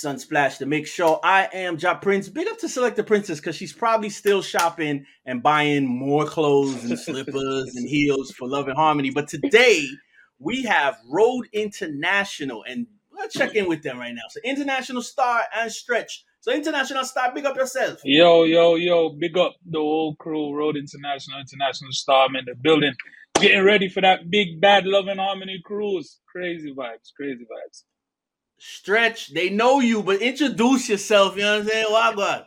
Sunsplash to make sure I am Ja Prince. Big up to Select the Princess because she's probably still shopping and buying more clothes and slippers and heels for Love and Harmony. But today we have Road International, and let's check in with them right now. So International Starr and Stretch. So International Starr, big up yourself. Yo, yo, yo, big up the whole crew, Road International, International Starr, man, the building. Getting ready for that big bad Love and Harmony cruise. Crazy vibes, crazy vibes. Stretch, they know you, but introduce yourself. You know what I'm saying? Why God?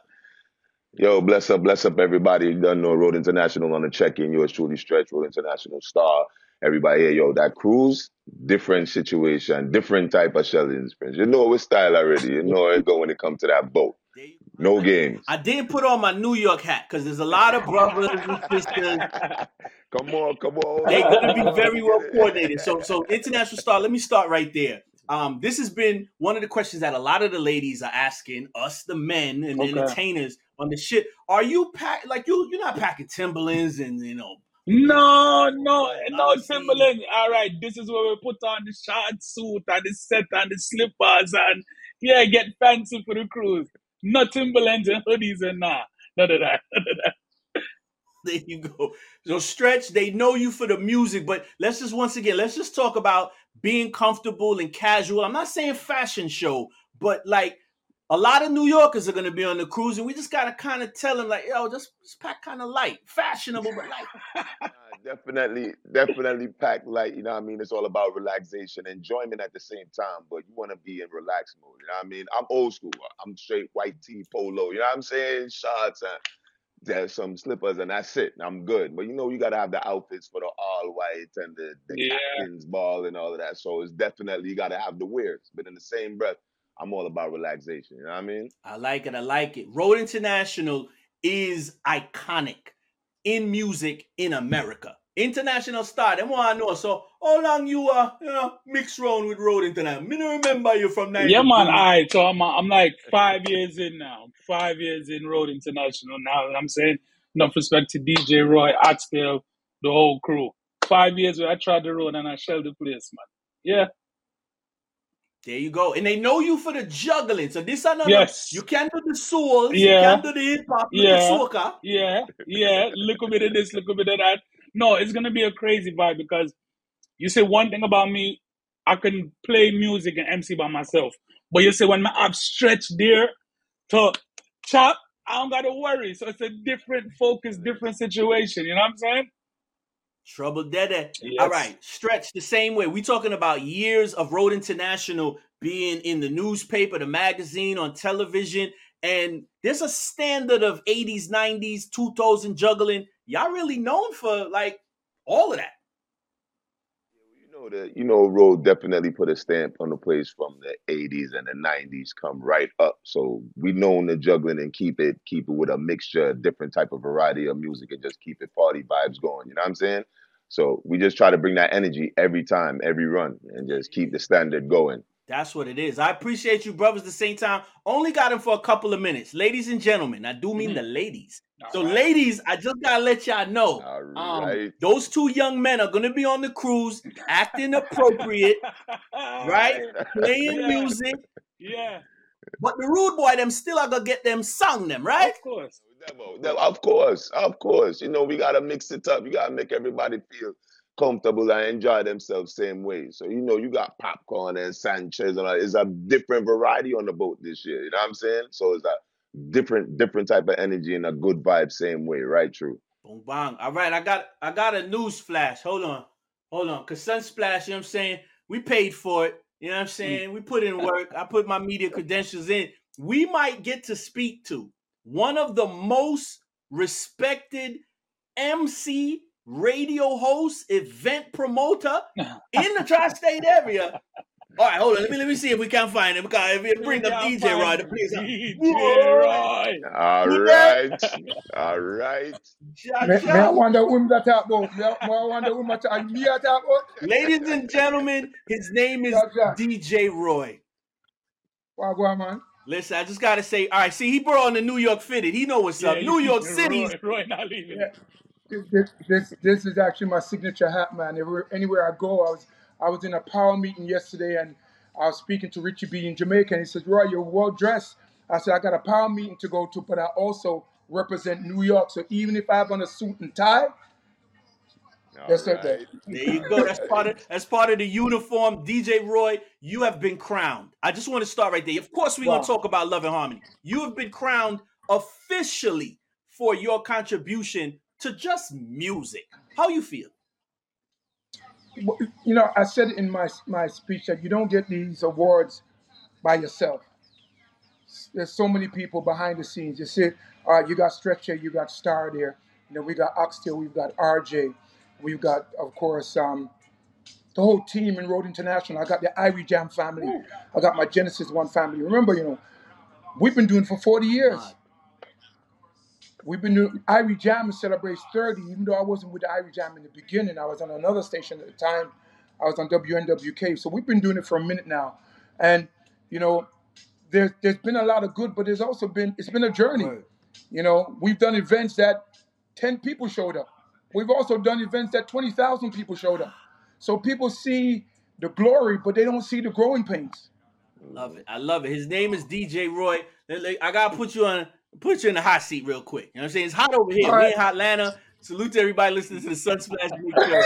Yo, bless up, bless up, everybody. You done know Road International on the check-in. Yours truly, Stretch, Road International Starr. Everybody here, yo, that cruise, different situation, different type of shelling experience. You know with style already. You know it go when it come to that boat. No games. I didn't put on my New York hat because there's a lot of brothers and sisters. come on, come on. They're gonna be very well coordinated. So, so international Starr. Let me start right there. Um, this has been one of the questions that a lot of the ladies are asking us, the men and the Okay. entertainers, on the shit. Are you pack like you? You're not packing Timberlands and you know. No, no, no, Timberland. All right, this is where we put on the short suit and the set and the slippers and yeah, get fancy for the cruise. No Timberlands and hoodies and nah, none of that. None of that. There you go. So stretch, they know you for the music, but let's just once again, let's just talk about being comfortable and casual. I'm not saying fashion show, but like a lot of New Yorkers are gonna be on the cruise, and we just gotta kind of tell them like, yo, just, just pack kind of light, fashionable, but light. Definitely, definitely pack light. You know what I mean? It's all about relaxation, enjoyment at the same time. But you want to be in relaxed mode. You know what I mean? I'm old school. I'm straight white tee, polo. You know what I'm saying? Shorts and there's some slippers, and that's it. I'm good. But you know, you gotta have the outfits for the all white and the, the Yeah. captain's ball and all of that. So it's definitely you gotta have the wears. But in the same breath, I'm all about relaxation. You know what I mean? I like it. I like it. Road International is iconic in music in America. International Starr. Them want to know. So how long you uh you know mix round with Road International? Me no remember you from 92. Yeah, man. All right, so I'm I'm like five years in now. Five years in Road International now. And I'm saying enough respect to DJ Roy, Oxtail, the whole crew. Five years where I tried the road and I shelled the place, man. Yeah. There you go. And they know you for the juggling. So this another Yes. you can do the souls, you Yeah. can do the hip hop, Yeah. the soca. Yeah, yeah. Look a bit of this, look a bit of that. No, it's gonna be a crazy vibe because you say one thing about me, I can play music and MC by myself. But you say when I have stretch there to chop, I don't gotta worry. So it's a different focus, different situation. You know what I'm saying? Trouble Dede. Yes. All right, stretch the same way. We talking about years of Road International being in the newspaper, the magazine, on television, and there's a standard of 80s, 90s, 2000 juggling. Y'all really known for like all of that. You know that you know Road definitely put a stamp on the place from the 80s and the 90s come right up. So we known the juggling and keep it keep it with a mixture, a different type of variety of music and just keep it party vibes going. You know what I'm saying? So we just try to bring that energy every time, every run, and just keep the standard going. That's what it is. I appreciate you, brothers. At the same time, only got him for a couple of minutes, ladies and gentlemen. I do mean Mhm. the ladies. All So, right. ladies, I just gotta let y'all know. All Um, right. those two young men are gonna be on the cruise, acting appropriate, right? Playing Yeah. music, Yeah, but the rude boy them still are gonna get them sung them, right? of course. Demo, demo, Of course, of course. You know, we gotta mix it up. You gotta make everybody feel comfortable and enjoy themselves same way. So you know, you got Popcaan and Sanchez and all. It's a different variety on the boat this year. You know what I'm saying? So it's a different, different type of energy and a good vibe same way. Right? True. Boom bang. All right, I got I got a news flash. Hold on. Hold on. Cause Sunsplash, you know what I'm saying? We paid for it. You know what I'm mm. saying? We put in work. I put my media credentials in. We might get to speak to one of the most respected MC radio host, event promoter in the tri-state area. All right, hold on. Let me let me see if we can find him. Because if you bring up DJ fine. please. Uh, DJ Whoa. Roy. All Yeah. right. All right. Ja, Me, me ja. I wonder whom that talk about. I wonder whom that talk. I talk about. Ladies and gentlemen, his name is Ja, ja. DJ Roy. Wow, go on, man. Listen, I just gotta say, all right. See, he brought on the New York fitted. He know what's up. New York Roy, Roy not leaving. Yeah. This, this, this, is actually my signature hat, man. Everywhere, anywhere I go, I was I was in a power meeting yesterday, and I was speaking to Richie B in Jamaica, and he says, "Roy, you're well dressed." I said, "I got a power meeting to go to, but I also represent New York. So even if I have on a suit and tie, All that's right. There you go. That's part of that's part of the uniform. DJ Roy, you have been crowned. I just want to start right there. Of course, we're Wow. gonna talk about love and harmony. You have been crowned officially for your contribution to just music. How you feel? Well, You know, I said in my my speech that you don't get these awards by yourself. There's so many people behind the scenes. You see, all right, you got Stretch here, you got Starr there. You know, we got Oxtail, we've got RJ, we've got, of course, um, the whole team in Road International. I got the Irie Jam family. I got my Genesis One family. Remember, you know, we've been doing it for 40 years. God. We've been doing Irie Jam celebrates 30, even though I wasn't with Irie Jam in the beginning. I was on another station at the time. I was on WNWK. So we've been doing it for a minute now. And, you know, there's there's been a lot of good, but there's also been it's been a journey. Word. You know, we've done events that 10 people showed up. We've also done events that 20,000 people showed up. So people see the glory, but they don't see the growing pains. Love it. I love it. His name is DJ Roy. Let- let- I gotta put you on put you in the hot seat real quick. You know what I'm saying? It's hot over here. All We in Atlanta. Salute to everybody listening to the Sunsplash Big Show.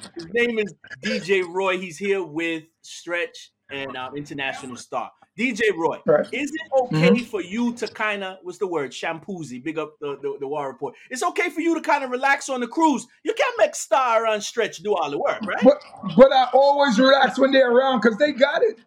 His name is DJ Roy. He's here with Stretch and um, International Starr. DJ Roy, Right. is it okay for you to kind of what's the word? Shampoozy, big up the, the, the war report. It's okay for you to kind of relax on the cruise. You can't make Starr and Stretch do all the work, right? But but I always relax when they're around because they got it.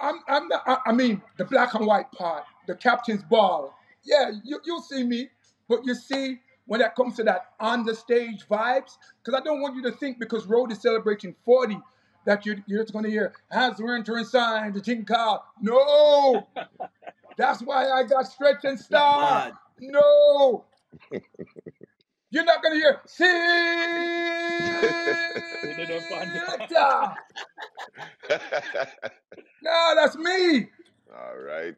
I'm I'm not, I, I mean the black and white part, the captain's ball. Yeah, you you'll see me, but you see when that comes to that on the stage vibes, because I don't want you to think because Road is celebrating 40 that you're, you're just going to hear hands were entering sign the car. No, that's why I got stretch and Starr. No. You're not gonna hear did a Selector. No, that's me. All right.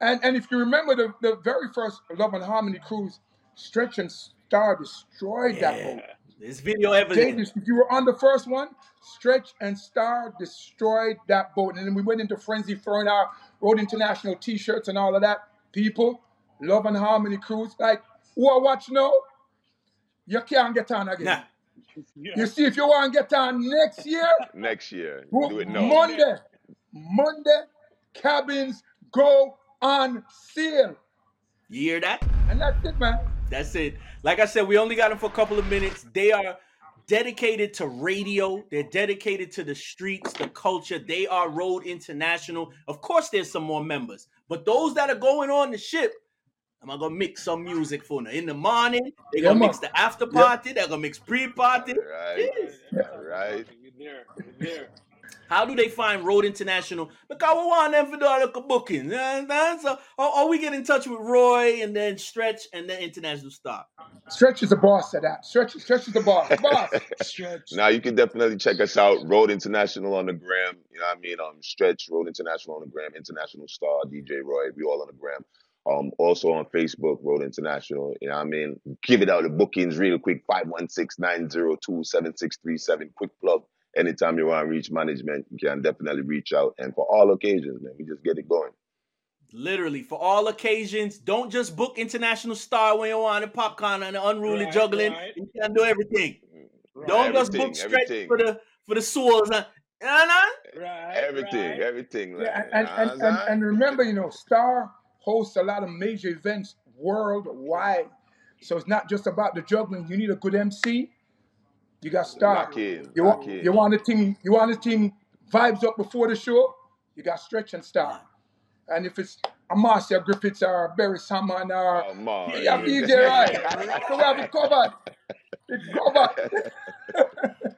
And and if you remember the, the very first Love and Harmony cruise, Stretch and Starr destroyed that boat. This video Jay, evidence. if you were on the first one, Stretch and Starr destroyed that boat. And then we went into frenzy throwing our Road International t-shirts and all of that. People, Love and Harmony cruise, like who I watch now, you can't get on again. Nah. Yeah. You see, if you want to get on next year, Next year. Do it now. Monday, Monday, cabins go on sale. You hear that? And that's it, man. That's it. Like I said, we only got them for a couple of minutes. They are dedicated to radio. They're dedicated to the streets, the culture. They are Road International. Of course, there's some more members, but those that are going on the ship, I'm gonna mix some music for them. In the morning, they're Yeah, gonna man. mix the after Yeah. party. They're gonna mix pre-party. Right. Yeah. Right. We're there. We're there. How do they find Road International? Because we want them for the local booking. You understand? So, or, or we get in touch with Roy and then Stretch and then International Starr. Stretch is the boss of that. Stretch, Stretch is the boss. Boss. Stretch. Now you can definitely check us out. Road International on the gram. You know what I mean? Um, Stretch Road International on the gram. International Starr DJ Roy. We all on the gram. Um, also on Facebook, Road International. You know what I mean? Give it out the bookings real quick. 516-902-7637. Quick plug. Anytime you want to reach management, you can definitely reach out. And for all occasions, man, we just get it going. Literally, for all occasions, don't just book International Starr when you want the Popcaan and the unruly Right, juggling. right. You can do everything. Right. Don't just book Stretch everything. for the for the souls. uh, You know? Right. Everything, right. everything. Yeah, and, and, and, what I'm saying? and remember, you know, Starr hosts a lot of major events worldwide. So it's not just about the juggling. You need a good MC. You got Starr. Lock You want in. you want a team. You want a team vibes up before the show. You got Stretch and Starr. And if it's a Marcia Griffiths or Barry Salmon or Come on. you have DJ right. So we have it covered. It's covered.